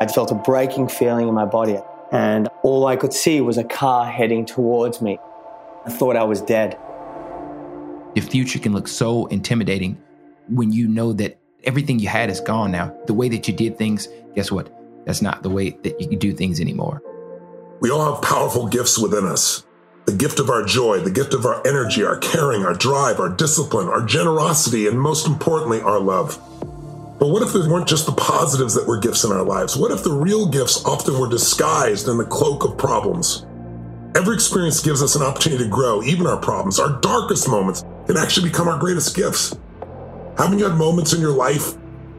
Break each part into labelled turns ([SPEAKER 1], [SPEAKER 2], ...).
[SPEAKER 1] I felt a breaking feeling in my body, and all I could see was a car heading towards me. I thought I was dead.
[SPEAKER 2] The future can look so intimidating when you know that everything you had is gone now. The way that you did things, guess what? That's not the way that you can do things anymore.
[SPEAKER 3] We all have powerful gifts within us the gift of our joy, the gift of our energy, our caring, our drive, our discipline, our generosity, and most importantly, our love. But what if there weren't just the positives that were gifts in our lives? What if the real gifts often were disguised in the cloak of problems? Every experience gives us an opportunity to grow, even our problems. Our darkest moments can actually become our greatest gifts. Haven't you had moments in your life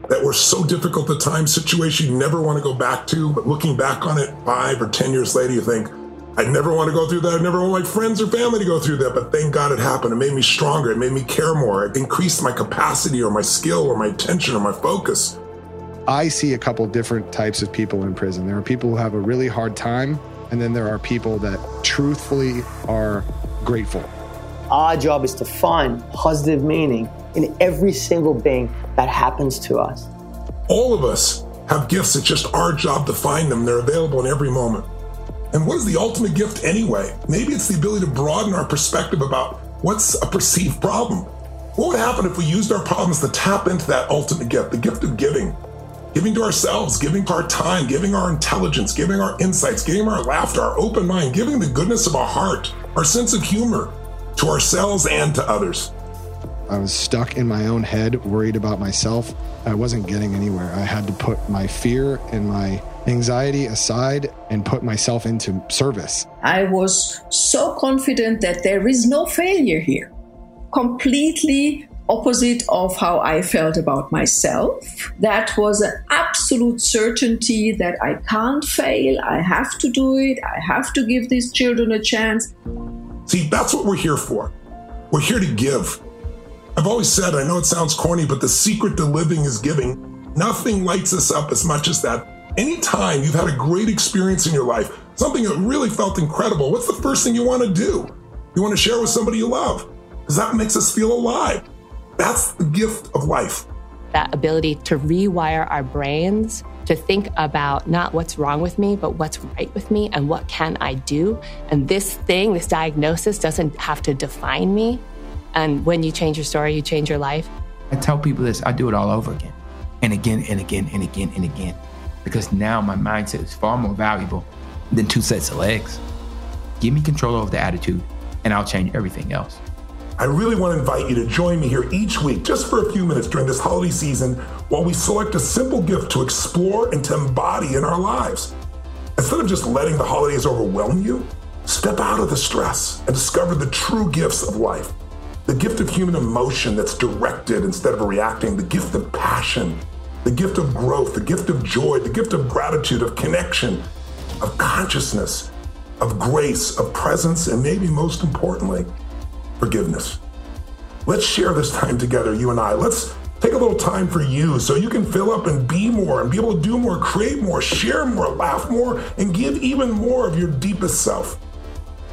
[SPEAKER 3] that were so difficult at times, situation you never want to go back to, but looking back on it five or 10 years later, you think, I never want to go through that. I never want my friends or family to go through that. But thank God it happened. It made me stronger. It made me care more. It increased my capacity or my skill or my attention or my focus.
[SPEAKER 4] I see a couple different types of people in prison. There are people who have a really hard time, and then there are people that truthfully are grateful.
[SPEAKER 1] Our job is to find positive meaning in every single thing that happens to us.
[SPEAKER 3] All of us have gifts. It's just our job to find them. They're available in every moment. And what is the ultimate gift anyway? Maybe it's the ability to broaden our perspective about what's a perceived problem. What would happen if we used our problems to tap into that ultimate gift, the gift of giving? Giving to ourselves, giving our time, giving our intelligence, giving our insights, giving our laughter, our open mind, giving the goodness of our heart, our sense of humor to ourselves and to others.
[SPEAKER 4] I was stuck in my own head, worried about myself. I wasn't getting anywhere. I had to put my fear and my anxiety aside and put myself into service.
[SPEAKER 5] I was so confident that there is no failure here. Completely opposite of how I felt about myself. That was an absolute certainty that I can't fail. I have to do it. I have to give these children a chance.
[SPEAKER 3] See, that's what we're here for. We're here to give. I've always said, I know it sounds corny, but the secret to living is giving. Nothing lights us up as much as that Anytime you've had a great experience in your life, something that really felt incredible, what's the first thing you want to do? You want to share with somebody you love because that makes us feel alive. That's the gift of life.
[SPEAKER 6] That ability to rewire our brains to think about not what's wrong with me, but what's right with me and what can I do. And this thing, this diagnosis doesn't have to define me. And when you change your story, you change your life.
[SPEAKER 2] I tell people this, I do it all over again and again and again and again and again because now my mindset is far more valuable than two sets of legs. Give me control over the attitude, and I'll change everything else.
[SPEAKER 3] I really want to invite you to join me here each week, just for a few minutes during this holiday season, while we select a simple gift to explore and to embody in our lives. Instead of just letting the holidays overwhelm you, step out of the stress and discover the true gifts of life. The gift of human emotion that's directed instead of reacting, the gift of passion the gift of growth, the gift of joy, the gift of gratitude, of connection, of consciousness, of grace, of presence, and maybe most importantly, forgiveness. Let's share this time together, you and I. Let's take a little time for you so you can fill up and be more and be able to do more, create more, share more, laugh more, and give even more of your deepest self.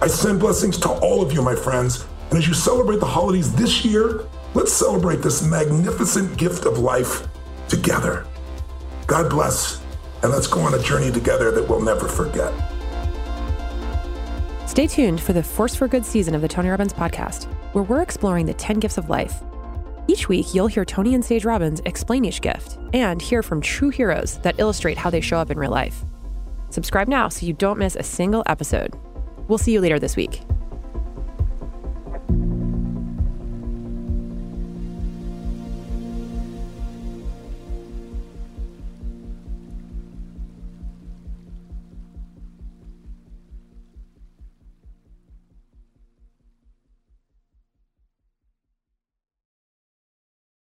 [SPEAKER 3] I send blessings to all of you, my friends. And as you celebrate the holidays this year, let's celebrate this magnificent gift of life together. God bless, and let's go on a journey together that we'll never forget.
[SPEAKER 7] Stay tuned for the Force for Good season of the Tony Robbins podcast, where we're exploring the 10 gifts of life. Each week, you'll hear Tony and Sage Robbins explain each gift and hear from true heroes that illustrate how they show up in real life. Subscribe now so you don't miss a single episode. We'll see you later this week.